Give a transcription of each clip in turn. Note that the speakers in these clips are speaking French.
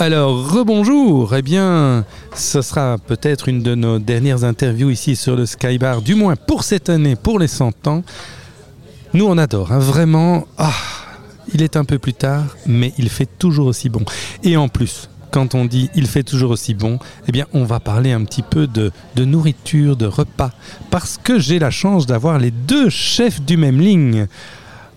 Alors, rebonjour. Eh bien, ce sera peut-être une de nos dernières interviews ici sur le Skybar, du moins pour cette année, pour les 100 ans. Nous, on adore, hein, vraiment. Ah, il est un peu plus tard, mais il fait toujours aussi bon. Et en plus, quand on dit il fait toujours aussi bon, eh bien, on va parler un petit peu de, de nourriture, de repas, parce que j'ai la chance d'avoir les deux chefs du même ligne.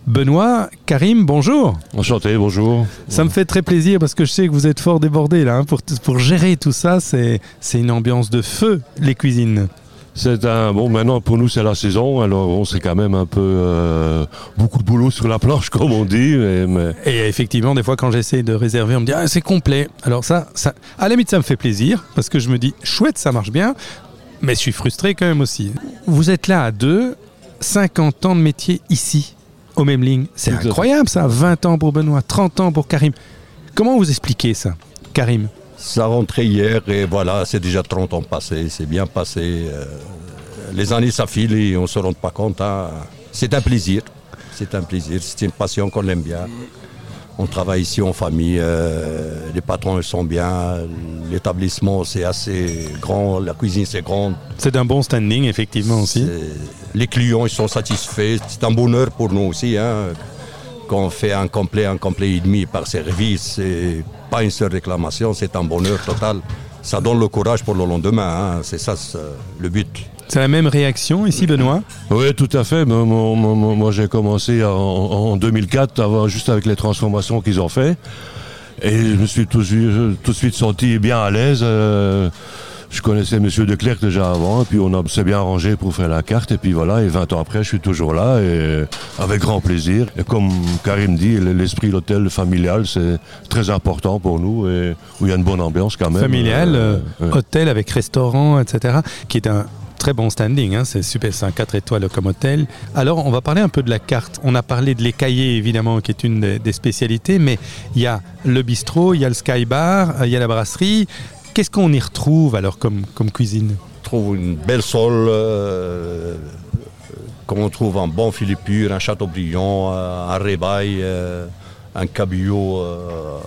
Benoît, Karim, bonjour. Enchanté, bonjour. Ça me fait très plaisir parce que je sais que vous êtes fort débordé là. hein. Pour, pour gérer tout ça, c'est une ambiance de feu, les cuisines. C'est un bon. Maintenant, pour nous, c'est la saison. Alors, on c'est quand même un peu euh, beaucoup de boulot sur la planche, comme on dit. Mais, mais- Et effectivement, des fois, quand j'essaie de réserver, on me dit ah, c'est complet. Alors ça, ça, à la limite, ça me fait plaisir parce que je me dis chouette, ça marche bien. Mais je suis frustré quand même aussi. Vous êtes là à deux, 50 ans de métier ici, au même ligne. C'est incroyable ça. 20 ans pour Benoît, 30 ans pour Karim. Comment vous expliquez ça, Karim? Ça rentrait hier et voilà, c'est déjà 30 ans passés, c'est bien passé. euh, les années s'affilent et on ne se rend pas compte. hein. C'est un plaisir, c'est un plaisir, c'est une passion qu'on aime bien. On travaille ici en famille, euh, les patrons ils sont bien, l'établissement c'est assez grand, la cuisine c'est grande, C'est d'un bon standing, effectivement aussi. Les clients ils sont satisfaits, c'est un bonheur pour nous aussi. hein. Quand on fait un complet, un complet et demi par service, c'est pas une seule réclamation, c'est un bonheur total. Ça donne le courage pour le lendemain, hein. c'est ça c'est, le but. C'est la même réaction ici, Benoît? Oui, tout à fait. Moi, moi- moi- moi, j'ai commencé en, en 2004, avant- juste avec les transformations qu'ils ont fait. Et je me suis tout, de suite- tout de suite senti bien à l'aise. euh, je connaissais M. Declercq déjà avant, et puis on s'est bien arrangé pour faire la carte. Et puis voilà, et 20 ans après, je suis toujours là, et avec grand plaisir. Et comme Karim dit, l'esprit de l'hôtel familial, c'est très important pour nous, et où il y a une bonne ambiance quand même. familial, Euh, euh, hôtel avec restaurant, etc., qui est un très bon standing, hein, c'est super, c'est un 4 étoiles comme hôtel. Alors, on va parler un peu de la carte. On a parlé de l'écaillé, évidemment, qui est une des, des spécialités, mais il y a le bistrot, il y a le sky bar, euh, il y a la brasserie. Qu'est-ce qu'on y retrouve alors comme, comme cuisine? On trouve une belle sole, euh, comme on trouve un bon filet pur, un châteaubriand, euh, un rébaille, euh, un cabillaud euh,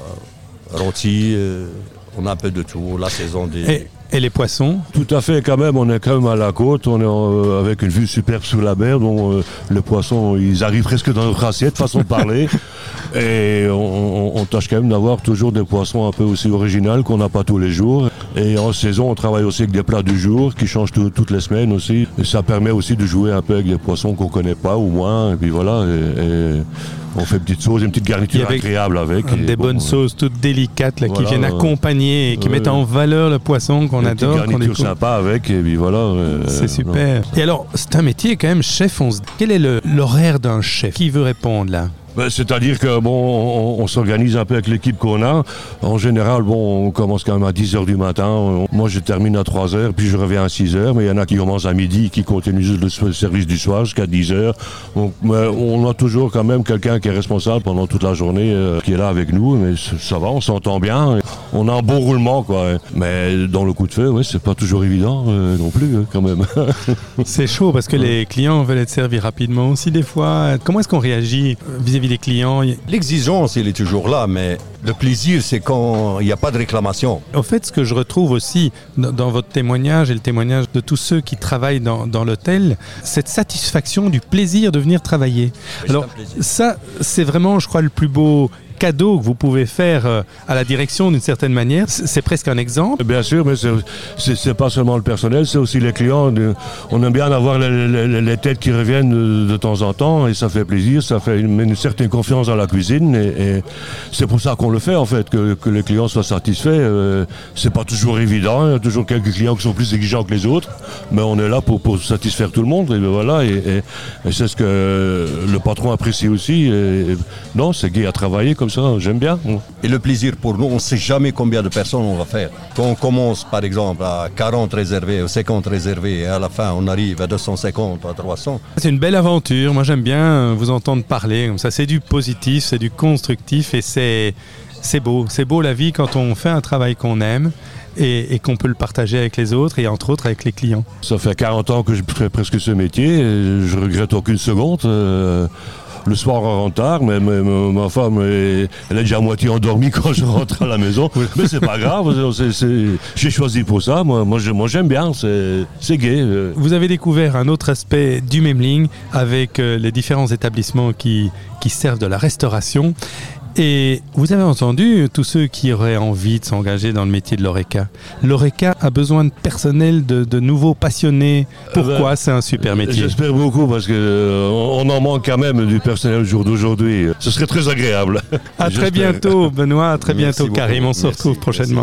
rôti. euh, on a un peu de tout, la saison des... et, et les poissons Tout à fait, quand même, on est quand même à la côte, on est euh, avec une vue superbe sur la mer, donc euh, les poissons, ils arrivent presque dans notre assiette, façon de parler, et on, on- on tâche quand même d'avoir toujours des poissons un peu aussi originaux qu'on n'a pas tous les jours. Et en saison, on travaille aussi avec des plats du jour qui changent tout- toutes les semaines aussi. Et ça permet aussi de jouer un peu avec des poissons qu'on connaît pas ou moins, et puis voilà, et, et on fait une petite sauce, une petite garniture agréable avec. Des bon, bonnes sauces toutes délicates là, qui viennent accompagner et qui ouais. mettent en valeur le poisson qu'on une adore. qu'on garniture sympa avec, et puis voilà. euh, C'est non. super. Et alors, c'est un métier quand même, chef. On se... Quel est l'horaire d'un chef? Qui veut répondre là? Ben, C'est-à-dire que bon, on, s'organise un peu avec l'équipe qu'on a. En général, bon, on commence quand même à 10h du matin. Moi, je termine à 3h, puis je reviens à 6h. Mais il y en a qui commencent à midi, qui continuent le service du soir jusqu'à 10h. Donc, mais on a toujours quand même quelqu'un qui est responsable pendant toute la journée, euh, qui est là avec nous. Mais ça va, on s'entend bien. On a un bon roulement, quoi. Mais dans le coup de feu, ouais, c'est pas toujours évident euh, non plus, hein, quand même. C'est chaud parce que les clients veulent être servis rapidement aussi des fois. Comment est-ce qu'on réagit euh, vis-à-vis des clients L'exigence, il est toujours là, mais le plaisir, c'est quand il n'y a pas de réclamation. Au fait, ce que je retrouve aussi dans, votre témoignage et le témoignage de tous ceux qui travaillent dans, dans l'hôtel, cette satisfaction du plaisir de venir travailler. Alors ça, c'est vraiment, je crois, le plus beau cadeau que vous pouvez faire euh, à la direction d'une certaine manière. C'est presque un exemple. Bien sûr, mais c'est- pas seulement le personnel, c'est aussi les clients. On aime bien avoir les, têtes qui reviennent de, temps en temps et ça fait plaisir, ça fait une, certaine confiance dans la cuisine et, c'est pour ça qu'on le fait en fait, que, que les clients soient satisfaits. Euh, c'est pas toujours évident, il y a toujours quelques clients qui sont plus exigeants que les autres, mais on est là pour, pour satisfaire tout le monde et voilà. Et, et- c'est ce que le patron apprécie aussi. Non, c'est gai à travailler comme ça, j'aime bien. Et le plaisir pour nous, on ne sait jamais combien de personnes on va faire. Quand on commence par exemple à 40 réservés ou 50 réservés et à la fin on arrive à 250 à 300, C'est une belle aventure. Moi, j'aime bien euh, vous entendre parler comme ça. C'est du positif, c'est du constructif et c'est c'est beau. C'est beau la vie quand on fait un travail qu'on aime et, et qu'on peut le partager avec les autres et entre autres avec les clients. Ça fait 40 ans que je fais presque ce métier et je regrette aucune seconde. euh, le soir on rentre tard, mais, mais- mais ma femme, elle elle est déjà à moitié endormie quand je rentre à la maison. Mais c'est pas grave, j'ai choisi pour ça. Moi, moi, je- moi, j'aime bien, c'est gai. euh. Vous avez découvert un autre aspect du Memling avec euh, les différents établissements qui, qui servent de la restauration. Et vous avez entendu tous ceux qui auraient envie de s'engager dans le métier de l'ORECA. L'ORECA a besoin de personnel, de, de nouveaux passionnés. Pourquoi ben, c'est un super métier? J'espère beaucoup parce que euh, on en manque quand même du personnel au jour d'aujourd'hui. Ce serait très agréable. À très bientôt, Benoît. À très Merci bientôt. Karim. On se retrouve merci. prochainement.